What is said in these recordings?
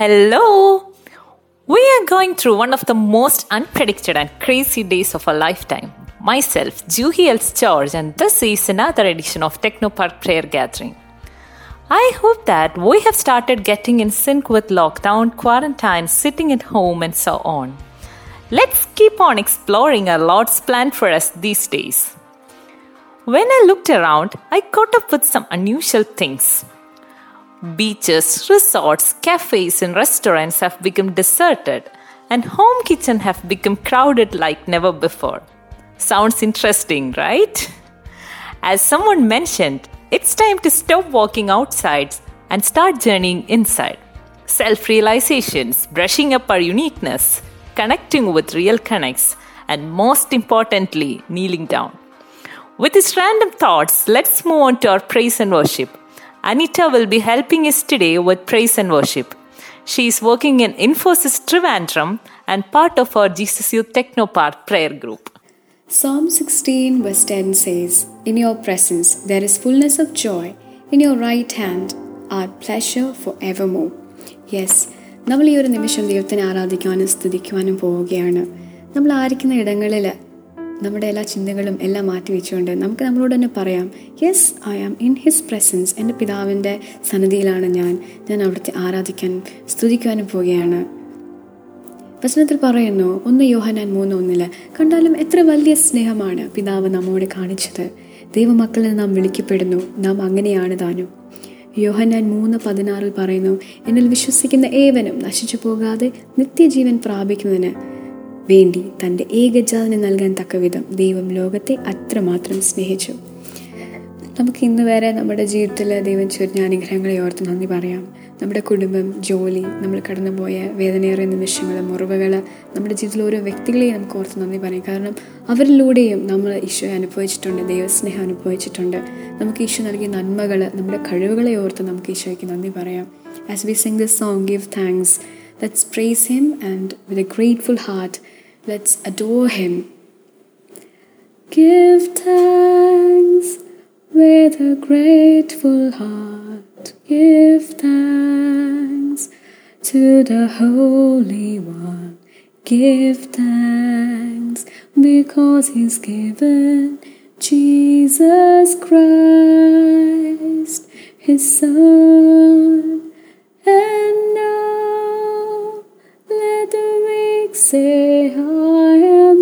Hello! We are going through one of the most unpredicted and crazy days of our lifetime. Myself, Juhi Els George, and this is another edition of Technopark Prayer Gathering. I hope that we have started getting in sync with lockdown, quarantine, sitting at home, and so on. Let's keep on exploring our Lord's plan for us these days. When I looked around, I caught up with some unusual things. Beaches, resorts, cafes, and restaurants have become deserted, and home kitchen have become crowded like never before. Sounds interesting, right? As someone mentioned, it's time to stop walking outside and start journeying inside. Self realizations, brushing up our uniqueness, connecting with real connects, and most importantly, kneeling down. With these random thoughts, let's move on to our praise and worship. Anita will be helping us today with praise and worship. She is working in Infosys Trivandrum and part of our Jesus Youth Technopark prayer group. Psalm 16, verse 10 says, In your presence there is fullness of joy, in your right hand are pleasure forevermore. Yes നമ്മൾ ഈ ഒരു നിമിഷം ദൈവത്തിനെ ആരാധിക്കുവാനും സ്തുതിക്കുവാനും പോവുകയാണ് നമ്മൾ ആയിരിക്കുന്ന ഇടങ്ങളിൽ നമ്മുടെ എല്ലാ ചിന്തകളും എല്ലാം മാറ്റി വെച്ചുകൊണ്ട് നമുക്ക് നമ്മളോട് തന്നെ പറയാം yes I am in his presence എന്റെ പിതാവിന്റെ സന്നിധിയിലാണ് ഞാൻ. ഞാൻ അവിടുത്തെ ആരാധിക്കാൻ സ്തുതിക്കാനും പോവുകയാണ്. വചനത്തിൽ പറയുന്നു ഒന്ന് യോഹനാൻ മൂന്ന് ഒന്നിൽ കണ്ടാലും എത്ര വലിയ സ്നേഹമാണ് പിതാവ് നമ്മോട് കാണിച്ചത്. ദൈവമക്കളിൽ നാം വിളിക്കപ്പെടുന്നു. നാം അങ്ങനെയാണ് താനും. യോഹനാൻ മൂന്ന് പതിനാറിൽ പറയുന്നു എന്നിൽ വിശ്വസിക്കുന്ന ഏവനും നശിച്ചു പോകാതെ നിത്യജീവൻ പ്രാപിക്കുന്നതിന് വേണ്ടി തന്റെ ഏകജാതനെ നൽകാൻ തക്കവിധം ദൈവം ലോകത്തെ അത്രമാത്രം സ്നേഹിച്ചു. നമുക്ക് ഇന്ന് വരെ നമ്മുടെ ജീവിതത്തിൽ ദൈവം ചൊരിഞ്ഞ അനുഗ്രഹങ്ങളെ ഓർത്ത് നന്ദി പറയാം. നമ്മുടെ കുടുംബം ജോലി നമ്മൾ കടന്നുപോയ വേദനയേറിയ നിമിഷങ്ങൾ മുറിവുകൾ നമ്മുടെ ജീവിതത്തിൽ ഓരോ വ്യക്തികളെയും നമുക്ക് ഓർത്ത് നന്ദി പറയാം. കാരണം അവരിലൂടെയും നമ്മൾ ഈശോയെ അനുഭവിച്ചിട്ടുണ്ട് ദൈവസ്നേഹം അനുഭവിച്ചിട്ടുണ്ട്. നമുക്ക് ഈശോ നൽകിയ നന്മകൾ നമ്മുടെ കഴിവുകളെ ഓർത്ത് നമുക്ക് ഈശോയ്ക്ക് നന്ദി പറയാം. As we sing this song give thanks let's praise him and with a grateful heart Let's adore Him. Give thanks with a grateful heart. Give thanks to the Holy One. Give thanks because He's given Jesus Christ, His Son. And now let the weak say,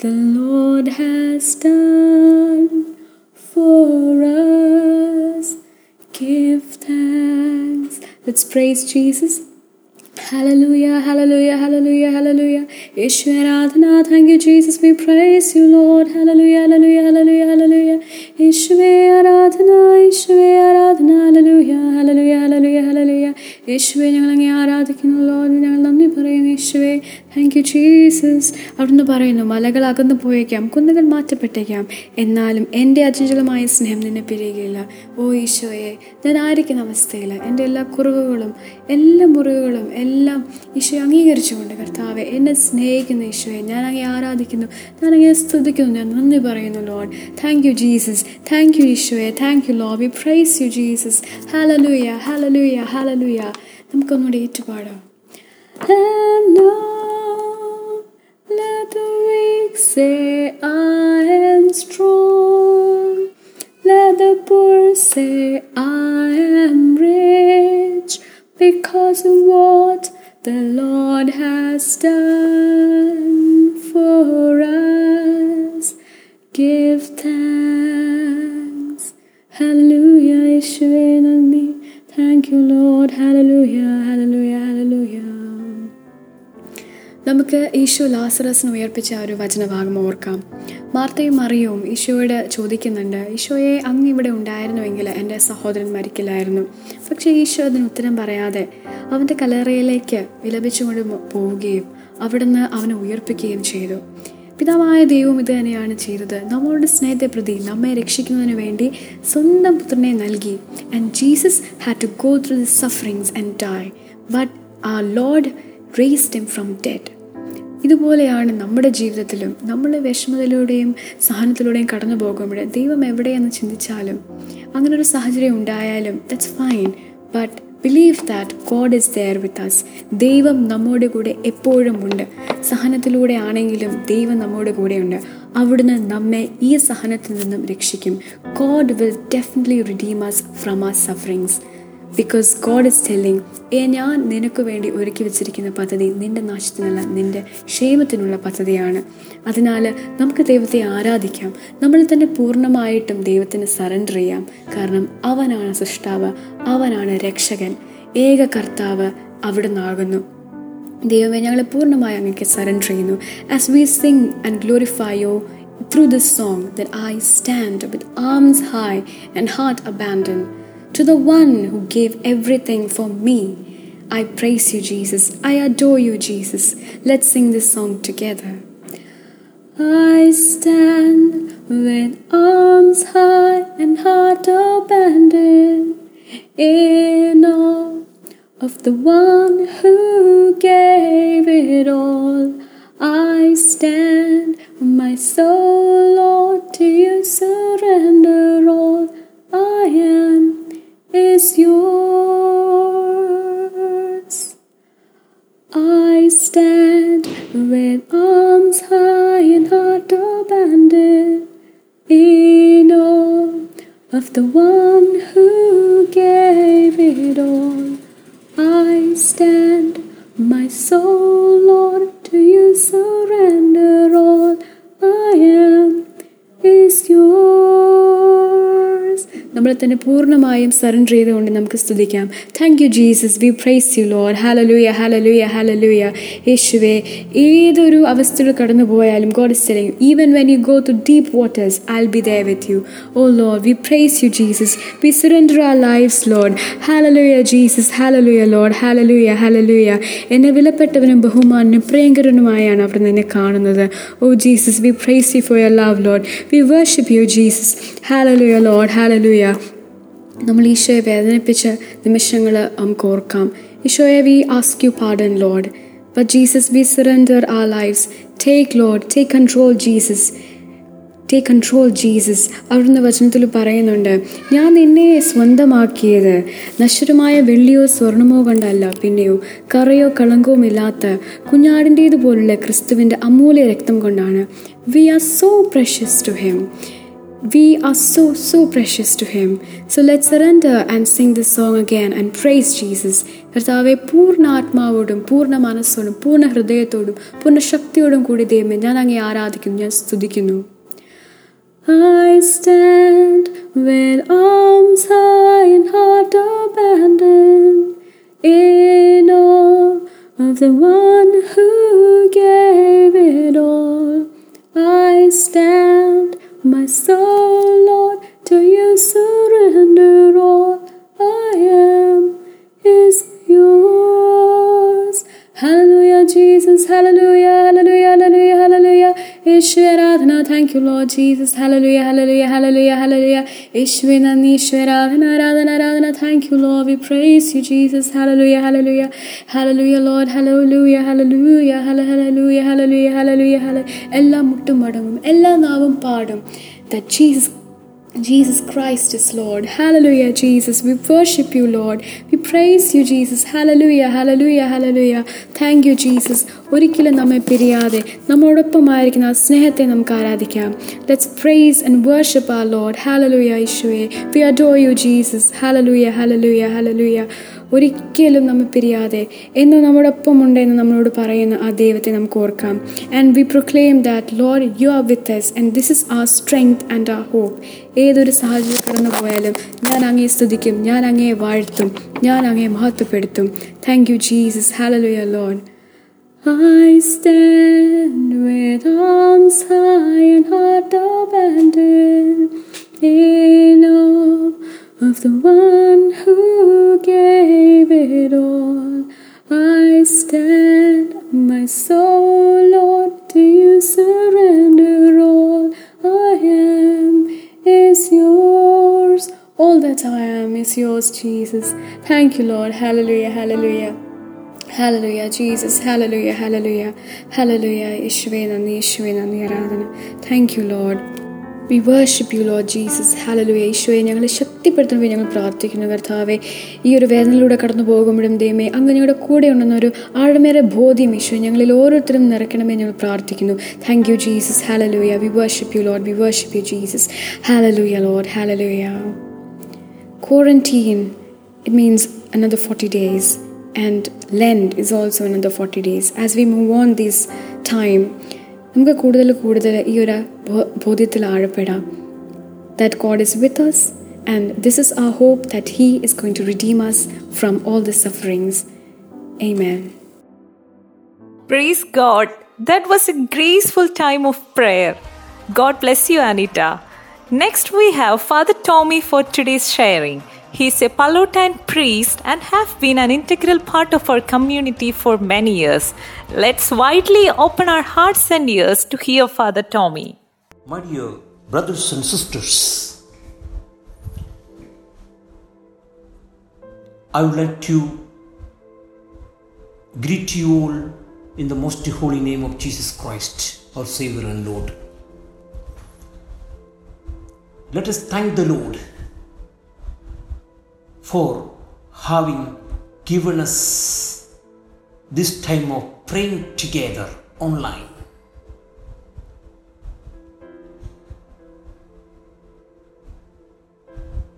the Lord has done for us. Give thanks. Let's praise Jesus. Hallelujah, hallelujah, hallelujah, hallelujah. Yeshua Aradhana, thank you, Jesus. We praise you, Lord. Hallelujah, hallelujah, hallelujah, hallelujah. Yeshua Aradhana, Yeshua Aradhana, hallelujah, hallelujah, hallelujah, hallelujah. യേശുവെ ഞങ്ങൾ അങ്ങേ ആരാധിക്കുന്നു load ഞങ്ങൾ നന്ദി പറയുന്നു യേശുവെ. Thank you Jesus അവിടുന്ന് പറയുന്നു മലകൾ അകന്നു പോയേക്കാം കുന്നുകൾ മാറ്റപ്പെട്ടേക്കാം. എന്നാലും എന്റെ അചഞ്ചലമായ സ്നേഹം നിന്നെ പിരിയുകയില്ല. ഓ ഈശോയെ ഞാൻ ആയിരിക്കുന്ന അവസ്ഥയിൽ എന്റെ എല്ലാ കുറവുകളും എല്ലാ മുറിവുകളും എല്ലാം ഈശോ അംഗീകരിച്ചുകൊണ്ട് കർത്താവെ എന്നെ സ്നേഹിക്കുന്ന ഈശോയെ ഞാൻ അങ്ങേ ആരാധിക്കുന്നു ഞാൻ അങ്ങേ സ്തുതിക്കുന്നു ഞാൻ നന്ദി പറയുന്നു Lord thank you Jesus thank you ഈശോയെ. Thank you Lord we praise you Jesus hallelujah hallelujah hallelujah നമുക്കൊന്നുകൂടെ ഏറ്റുപാടാം And now let the weak say, I am strong. Let the poor say, I am rich because of what the Lord has done for us. Give thanks. Hallelujah, Yeshua Nandi. Thank you, Lord. Hallelujah, hallelujah, hallelujah. നമുക്ക് ഈശോ ലാസറസിന് ഉയർപ്പിച്ച ഒരു വചനഭാഗം ഓർക്കാം മാർത്തയും മറിയവും ഈശോയോട് ചോദിക്കുന്നുണ്ട് ഈശോയെ അങ്ങ് ഇവിടെ ഉണ്ടായിരുന്നുവെങ്കിൽ എന്റെ സഹോദരൻ മരിക്കില്ലായിരുന്നു പക്ഷേ ഈശോ അതിന് ഉത്തരം പറയാതെ അവന്റെ കലറയിലേക്ക് വിലപിച്ചുകൊണ്ട് പോവുകയും അവിടുന്ന് അവനെ ഉയർപ്പിക്കുകയും ചെയ്തു പിതാവായ ദൈവം ഇത് തന്നെയാണ് ചെയ്തത്. നമ്മളുടെ സ്നേഹത്തെ പ്രതി നമ്മെ രക്ഷിക്കുന്നതിന് വേണ്ടി സ്വന്തം പുത്രനെ നൽകി. And Jesus had to go through the sufferings and die but the Lord raised him from dead ഇതുപോലെയാണ് നമ്മുടെ ജീവിതത്തിലും നമ്മൾ വിഷമതയിലൂടെയും സഹനത്തിലൂടെയും കടന്നു പോകുമ്പോൾ ദൈവം എവിടെയെന്ന് ചിന്തിച്ചാലും അങ്ങനെ ഒരു സാഹചര്യം ഉണ്ടായാലും that's fine but believe that God is there with us ദൈവം നമ്മുടെ കൂടെ എപ്പോഴും ഉണ്ട്. സഹനത്തിലൂടെ ആണെങ്കിലും ദൈവം നമ്മുടെ കൂടെയുണ്ട് അവിടുന്ന് നമ്മെ ഈ സഹനത്തിൽ നിന്നും രക്ഷിക്കും. God will definitely redeem us from the sufferings because God is telling ഏ ഞാൻ നിനക്ക് വേണ്ടി ഒരുക്കി വെച്ചിരിക്കുന്ന പദ്ധതി നിന്റെ നാശത്തിനല്ല നിന്റെ ക്ഷേമത്തിനുള്ള പദ്ധതിയാണ്. അതിനാൽ നമുക്ക് ദൈവത്തെ ആരാധിക്കാം. നമ്മൾ തന്നെ പൂർണമായിട്ടും ദൈവത്തിന് സറണ്ടർ ചെയ്യാം. കാരണം അവനാണ് സൃഷ്ടാവ് അവനാണ് രക്ഷകൻ. ഏക കർത്താവ് അവിടുന്നാകുന്നു ദൈവമേ ഞങ്ങളെ പൂർണമായി അങ്ങേക്ക് സറണ്ടർ ചെയ്യുന്നു. As we sing and glorify you through this song I stand with arms high and heart abandon To the one who gave everything for me, I praise you, Jesus. I adore you, Jesus. Let's sing this song together. I stand with arms high and heart abandoned in awe of the one who gave it all. I stand, my soul, Lord, to you surrender all. I am is yours. I stand with arms high and heart abandoned in awe of the one തന്നെ പൂർണ്ണമായും surrender ചെയ്തുകൊണ്ട് നമുക്ക് സ്തുതിക്കാം thank you Jesus we praise you Lord hallelujah hallelujah hallelujah യേശുവെ ഏതൊരു അവസ്ഥയിൽ കടന്നു പോയാലും God is telling even when you go to deep waters I B there with you oh Lord we praise you Jesus we surrender our lives Lord hallelujah Jesus hallelujah Lord hallelujah hallelujah എന്നെ വിലപ്പെട്ടവനും ബഹുമാനും പ്രിയങ്കരനുമായാണ് അവർ നിന്നെ കാണുന്നത് ഓ Jesus we praise you for your love Lord we worship you Jesus hallelujah Lord hallelujah നമ്മൾ ഈശോയെ വേദനിപ്പിച്ച നിമിഷങ്ങൾ നമുക്ക് ഓർക്കാം. ഈശോയെ we ask you pardon Lord but Jesus we surrender our lives take Lord take control Jesus take control Jesus അവിടുന്ന് വചനത്തിൽ പറയുന്നുണ്ട് ഞാൻ നിന്നെ സ്വന്തമാക്കിയത് നശ്വരമായ വെള്ളിയോ സ്വർണമോ കൊണ്ടല്ല പിന്നെയോ കറയോ കളങ്കവും ഇല്ലാത്ത കുഞ്ഞാടിന്റേതുപോലുള്ള ക്രിസ്തുവിന്റെ അമൂല്യ രക്തം കൊണ്ടാണ്. We are so precious to him We are so, so precious to Him. So let's surrender and sing this song again and praise Jesus. കർത്താവെ പൂർണ്ണ ആത്മാവോടും പൂർണ്ണ മനസ്സോടും പൂർണ്ണ ഹൃദയത്തോടും പൂർണ്ണ ശക്തിയോടും കൂടി ദൈവമേ ഞാൻ അങ്ങേ ആരാധിക്കുന്നു ഞാൻ സ്തുതിക്കുന്നു I stand with arms high and heart abandoned in awe of the one who gave it all. I stand, my soul, thank you, Lord Jesus. Hallelujah, hallelujah, hallelujah, hallelujah. Ishwanani, Ishwaradhana, Radhana, Radhana. Thank you, Lord. We praise you, Jesus. Hallelujah, hallelujah, hallelujah, Lord. Hallelujah, hallelujah, hallelujah, hallelujah, hallelujah, hallelujah. എല്ലാം മുട്ടും മടങ്ങും എല്ലാ നാവും പാടും that Jesus Jesus Christ is Lord. Hallelujah, Jesus. We worship you, Lord. We praise you, Jesus. Hallelujah, hallelujah, hallelujah. Thank you, Jesus. ഒരിക്കലും നമ്മെ പിരിയാതെ നമ്മോടൊപ്പമായിരിക്കുന്ന ആ സ്നേഹത്തെ നമുക്ക് ആരാധിക്കാം ലെറ്റ്സ് പ്രൈസ് ആൻഡ് വർഷിപ്പ് ആ ലോഡ് ഹാലലൂയ ഈശോയെ V adore U Jesus hallelujah hallelujah hallelujah ഒരിക്കലും നമ്മൾ പിരിയാതെ എന്ന് നമ്മോടൊപ്പം ഉണ്ടെന്ന് നമ്മളോട് പറയുന്ന ആ ദൈവത്തെ നമുക്ക് ഓർക്കാം. And we proclaim that Lord you are with us and this is our strength and our hope ഏതൊരു സാഹചര്യം കടന്നു പോയാലും ഞാൻ അങ്ങേ സ്തുതിക്കും ഞാൻ അങ്ങേ വാഴ്ത്തും ഞാൻ അങ്ങേ മഹത്വപ്പെടുത്തും. Thank you Jesus hallelujah Lord I stand with arms high and heart abandoned in awe of the one who gave it all. I stand, my soul, Lord, to you surrender all. I am is yours. All that I am is yours, Jesus. Thank you, Lord. Hallelujah, hallelujah. Hallelujah, Jesus. Hallelujah, hallelujah. Hallelujah. യേശുവേ നന്ദി യേശുവേ നന്ദി ആരാധന thank you Lord we worship you load Jesus ഹാലലുയ ഈശോയെ ഞങ്ങളെ ശക്തിപ്പെടുത്തണമേ ഞങ്ങൾ പ്രാർത്ഥിക്കുന്നു കർത്താവെ ഈ ഒരു വേദനയിലൂടെ കടന്നു പോകുമ്പോഴും ദൈവമേ അങ്ങ് ഞങ്ങളുടെ കൂടെ ഉണ്ടെന്ന ഒരു ആഴമേറെ ബോധ്യം ഈശോ ഞങ്ങളിൽ ഓരോരുത്തരും നിറയ്ക്കണമേ ഞങ്ങൾ പ്രാർത്ഥിക്കുന്നു thank you Jesus hallelujah we worship you Lord we worship you Jesus hallelujah Lord hallelujah Quarantine, it means another 40 days, and Lent is also another 40 days. As we move on this time, നമുക്ക് കൂടുതൽ കൂടുതൽ ഈ ഒരു ബോ- ബോധ്യത്തിൽ ആഴപ്പെടാം that God is with us, and this is our hope that He is going to redeem us from all the sufferings. Amen. Praise God. That was a graceful time of prayer. God bless you, Anita. Next, we have Father Tommy for today's sharing. He is a Pallottine priest and have been an integral part of our community for many years. Let's widely open our hearts and ears to hear Father Tommy. My dear brothers and sisters, I would like to greet you all in the most holy name of Jesus Christ, our Savior and Lord. Let us thank the Lord for having given us this time of praying together online.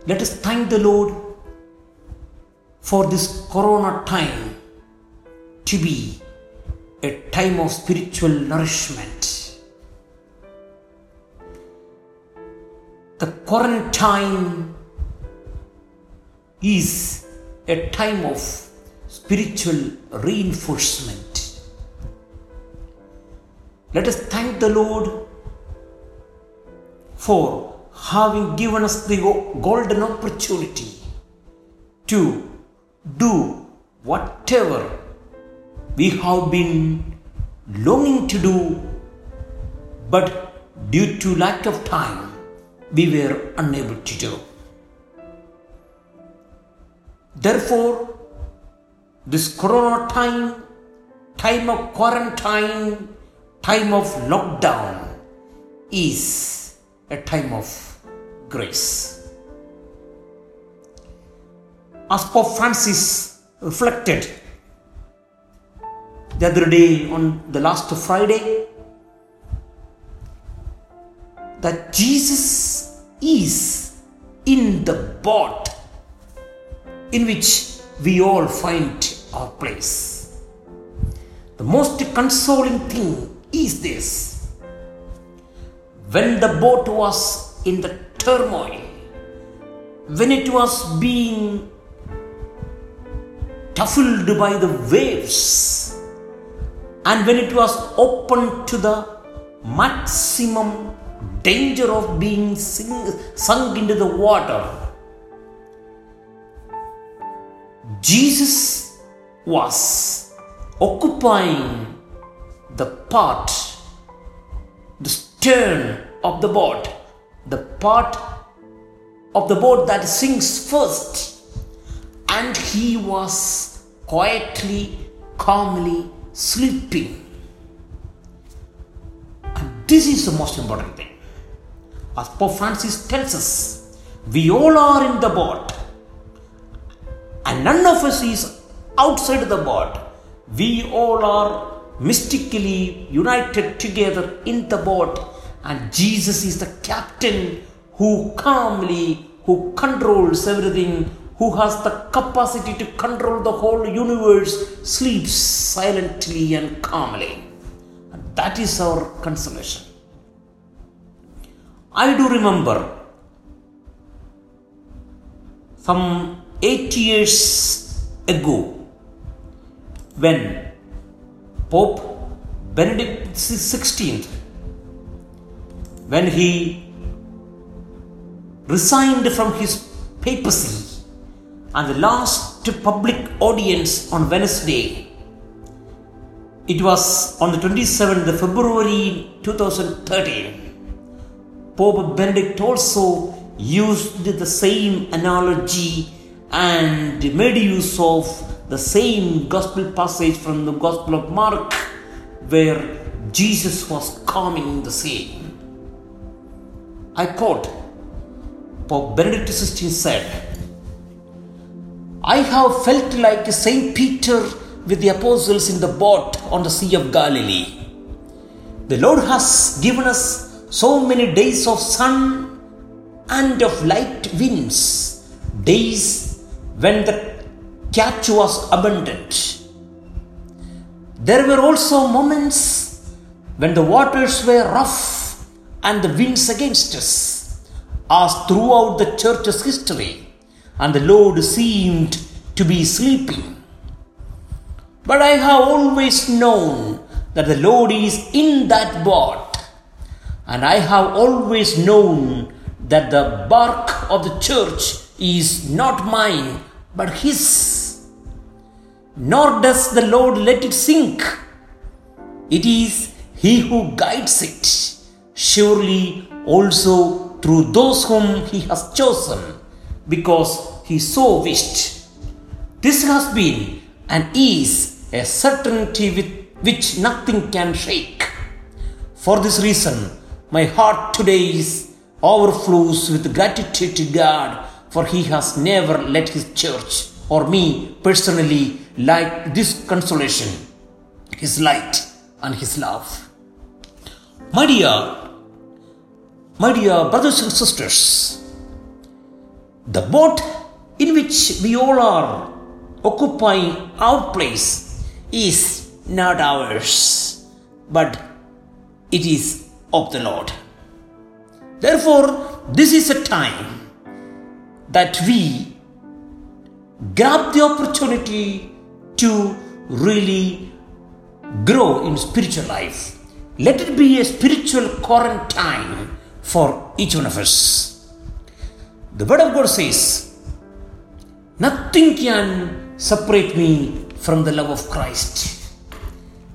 Let us thank the Lord for this corona time to be a time of spiritual nourishment. The quarantine is a time of spiritual reinforcement. Let us thank the Lord for having given us the golden opportunity to do whatever we have been longing to do, but due to lack of time, we were unable to do. Therefore, this corona time, time of quarantine, time of lockdown is a time of grace. As Pope Francis reflected the other day on the last Friday, that Jesus is in the boat in which we all find our place. The most consoling thing is this when the boat was in the turmoil, when it was being tufled by the waves, and when it was open to the maximum danger of being sunk into the water, Jesus was occupying the part, the stern of the boat, the part of the boat that sinks first, and he was quietly, calmly sleeping. And this is the most important thing. As Pope Francis tells us, we all are in the boat, and none of us is outside the boat. We all are mystically united together in the boat, and Jesus is the captain who calmly, who controls everything, who has the capacity to control the whole universe, sleeps silently and calmly. And that is our consolation. I do remember some eight years ago when Pope Benedict XVI, when he resigned from his papacy and the last public audience on Wednesday, it was on the 27th of February 2013. Pope Benedict also used the same analogy and made use of the same gospel passage from the Gospel of Mark where Jesus was calming the sea. I quote Pope Benedict XVI said, I have felt like Saint Peter with the apostles in the boat on the Sea of Galilee. The Lord has given us so many days of sun and of light winds, days when the catch was abundant. There were also moments when the waters were rough and the winds against us, as throughout the church's history, and the Lord seemed to be sleeping. But I have always known that the Lord is in that boat, and I have always known that the bark of the church is not mine but His nor does the Lord let it sink. It is He who guides it, surely also through those whom He has chosen, because He so wished. This has been and is a certainty with which nothing can shake. For this reason, my heart today is overflows with gratitude to God, for He has never let His church or me personally like this consolation, His light and His love. My dear, my dear brothers and sisters, the boat in which we all are occupying our place is not ours, but it is of the Lord. Therefore, this is a time that we grab the opportunity to really grow in spiritual life. Let it be a spiritual quarantine for each one of us. The Word of God says, Nothing can separate me from the love of Christ.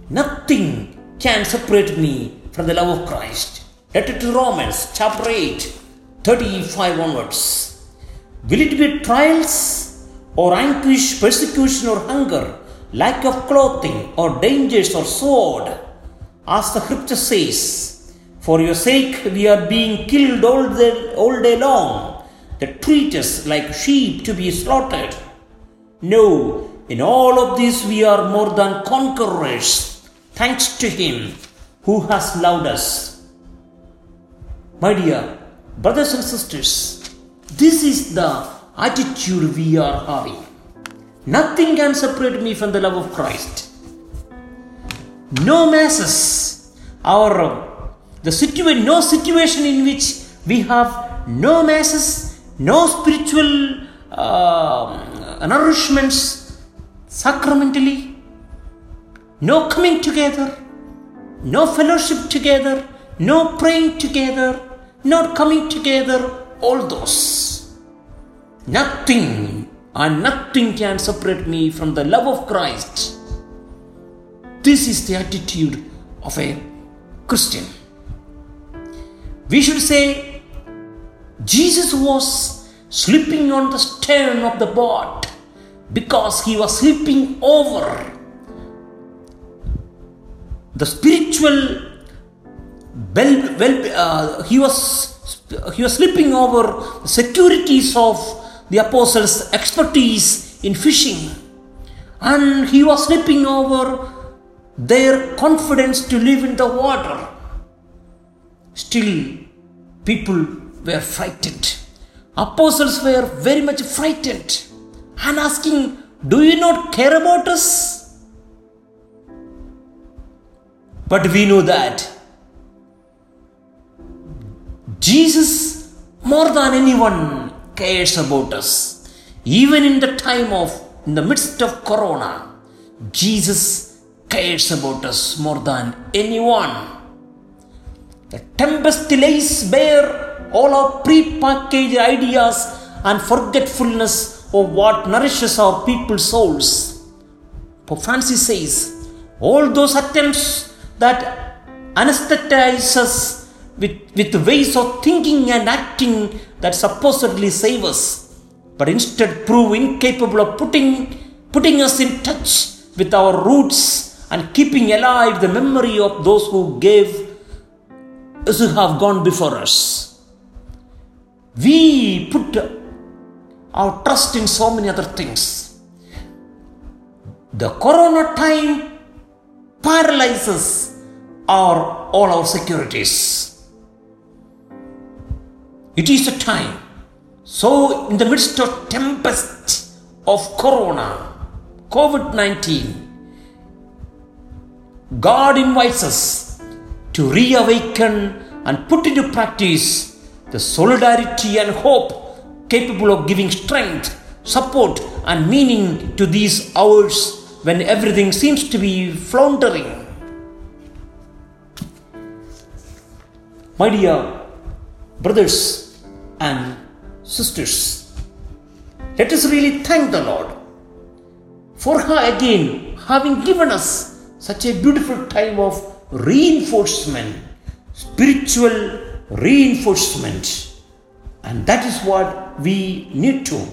Nothing can separate me from the love of Christ. Letter to Romans, chapter 8, 35 onwards. Will it be trials or anguish, persecution, or hunger, lack of clothing, or dangers, or sword. As the scripture says, For your sake we are being killed all day, all day long, They treat us like sheep to be slaughtered. No, in all of this we are more than conquerors, thanks to Him who has loved us. My dear brothers and sisters, this is the attitude we are having. Nothing can separate me from the love of Christ. No masses, our the situation, no situation in which we have no masses, no spiritual uh, nourishments sacramentally, no coming together, no fellowship together, no praying together, not coming together, all those. Nothing and nothing can separate me from the love of Christ. This is the attitude of a Christian. We should say, Jesus was sleeping on the stern of the boat because he was sleeping over the spiritual well, well uh, he was he was slipping over the securities of the apostles' expertise in fishing, and he was slipping over their confidence to live in the water. Still, people were frightened. Apostles were very much frightened and asking, Do you not care about us? But we know that Jesus, more than anyone, cares about us. Even in the time of, in the midst of Corona, Jesus cares about us more than anyone. The tempest lays bare all our pre-packaged ideas and forgetfulness of what nourishes our people's souls. Pope Francis says, all those attempts that anesthetize us with, with ways of thinking and acting that supposedly save us, but instead prove incapable of putting, putting us in touch with our roots and keeping alive the memory of those who gave who have gone before us. We put our trust in so many other things. The corona time paralyzes our all our securities. It is a time. So in the midst of tempest of corona, COVID 19, God invites us to reawaken and put into practice the solidarity and hope capable of giving strength, support, and meaning to these hours when everything seems to be floundering. My dear brothers and sisters, let us really thank the Lord for her again having given us such a beautiful time of reinforcement, spiritual reinforcement. And that is what we need to.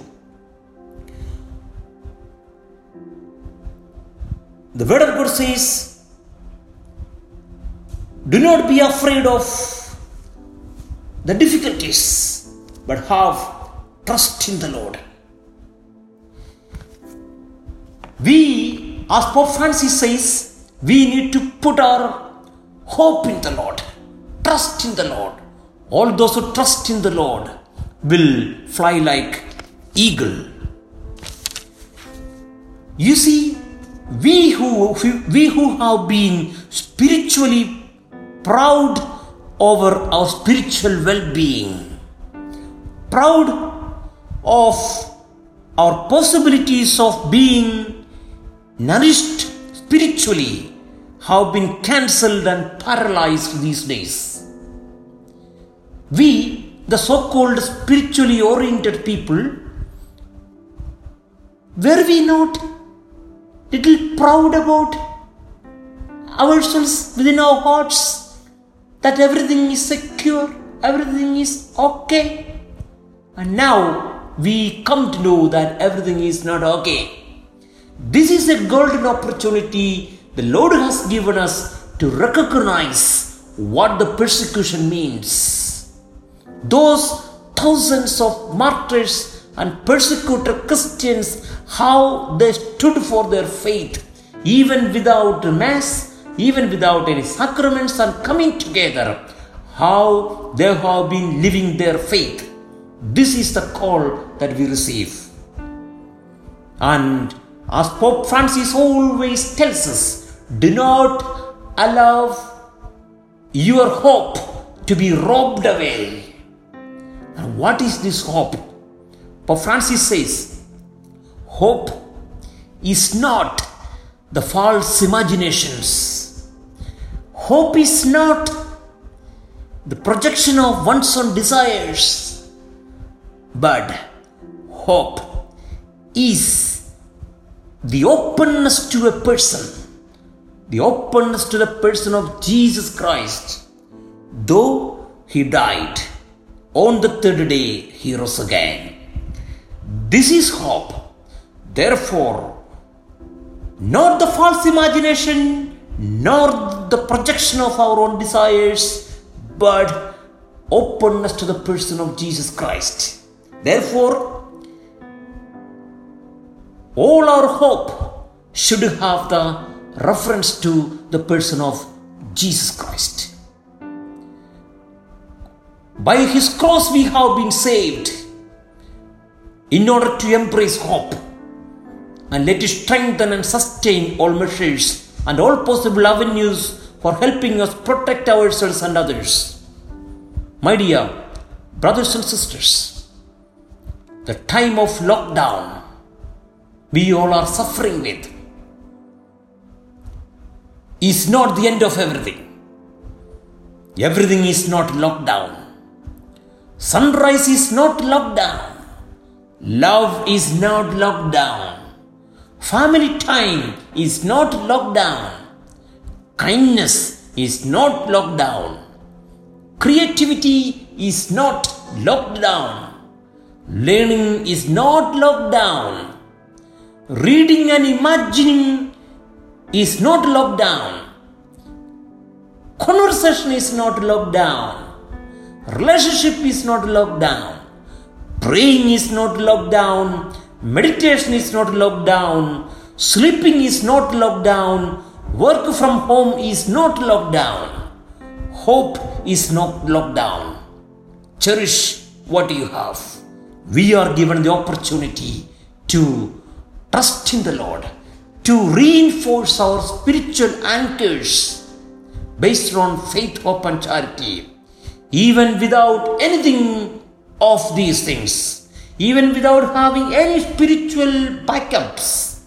The Word of God says, Do not be afraid of the difficulties, but have trust in the Lord. We, as Pope Francis says, we need to put our hope in the Lord, trust in the Lord. All those who trust in the Lord will fly like eagle. You see, we who we who have been spiritually proud over our spiritual well-being, proud of our possibilities of being nourished spiritually have been cancelled and paralyzed these days. We, the so called spiritually oriented people, were we not little proud about ourselves within our hearts that everything is secure, everything is okay? And now we come to know that everything is not okay. This is a golden opportunity the Lord has given us to recognize what the persecution means. Those thousands of martyrs and persecuted Christians, how they stood for their faith, even without Mass, even without any sacraments and coming together, how they have been living their faith. This is the call that we receive. And as Pope Francis always tells us, do not allow your hope to be robbed away. And what is this hope? Pope Francis says, hope is not the false imaginations. Hope is not the projection of one's own desires, but hope is the openness to a person, the openness to the person of Jesus Christ. Though he died, on the third day he rose again. This is hope. Therefore, not the false imagination, nor the projection of our own desires, but openness to the person of Jesus Christ. Therefore, all our hope should have the reference to the person of Jesus Christ. By his cross, we have been saved in order to embrace hope and let it strengthen and sustain all measures and all possible avenues for helping us protect ourselves and others. My dear brothers and sisters, the time of lockdown we all are suffering with. is not the end of everything. Everything is not locked down. Sunrise is not locked down. Love is not locked down. Family time is not locked down. Kindness is not locked down. Creativity is not locked down. Learning is not locked down. Reading and imagining is not locked down. Conversation is not locked down. Relationship is not locked down. Praying is not locked down. Meditation is not locked down. Sleeping is not locked down. Work from home is not locked down. Hope is not locked down. Cherish what you have. We are given the opportunity to trust in the Lord, to reinforce our spiritual anchors based on faith, hope, and charity, even without anything of these things, even without having any spiritual backups,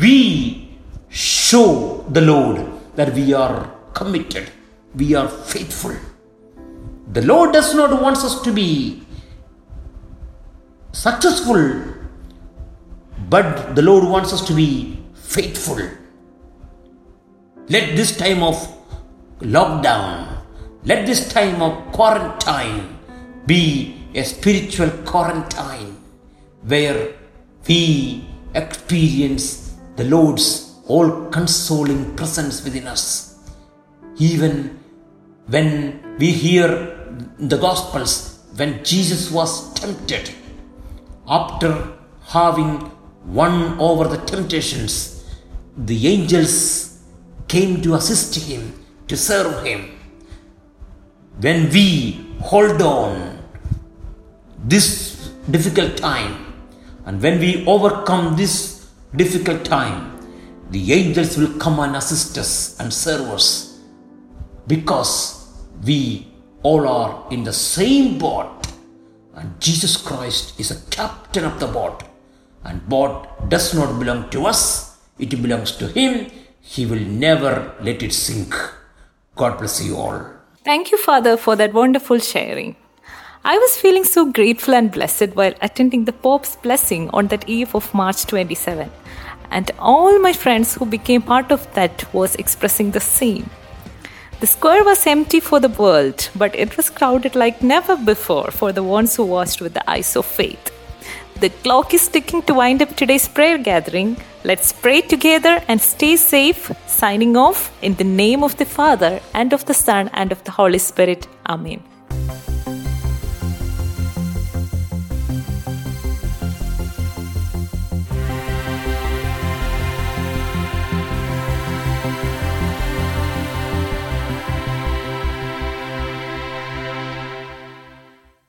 we show the Lord that we are committed, we are faithful. The Lord does not want us to be successful, but the Lord wants us to be faithful. Let this time of lockdown, let this time of quarantine be a spiritual quarantine where we experience the Lord's all consoling presence within us. Even when we hear the Gospels, when Jesus was tempted, after having won over the temptations, the angels came to assist him, to serve him. When we hold on this difficult time, and when we overcome this difficult time, the angels will come and assist us and serve us because we all are in the same boat and Jesus Christ is a captain of the boat. And boat does not belong to us, it belongs to Him. He will never let it sink. God bless you all. Thank you, Father, for that wonderful sharing. I was feeling so grateful and blessed while attending the Pope's blessing on that eve of March 27. And all my friends who became part of that was expressing the same. The square was empty for the world, but it was crowded like never before for the ones who watched with the eyes of faith. The clock is ticking to wind up today's prayer gathering. Let's pray together and stay safe. Signing off in the name of the Father, and of the Son, and of the Holy Spirit. Amen.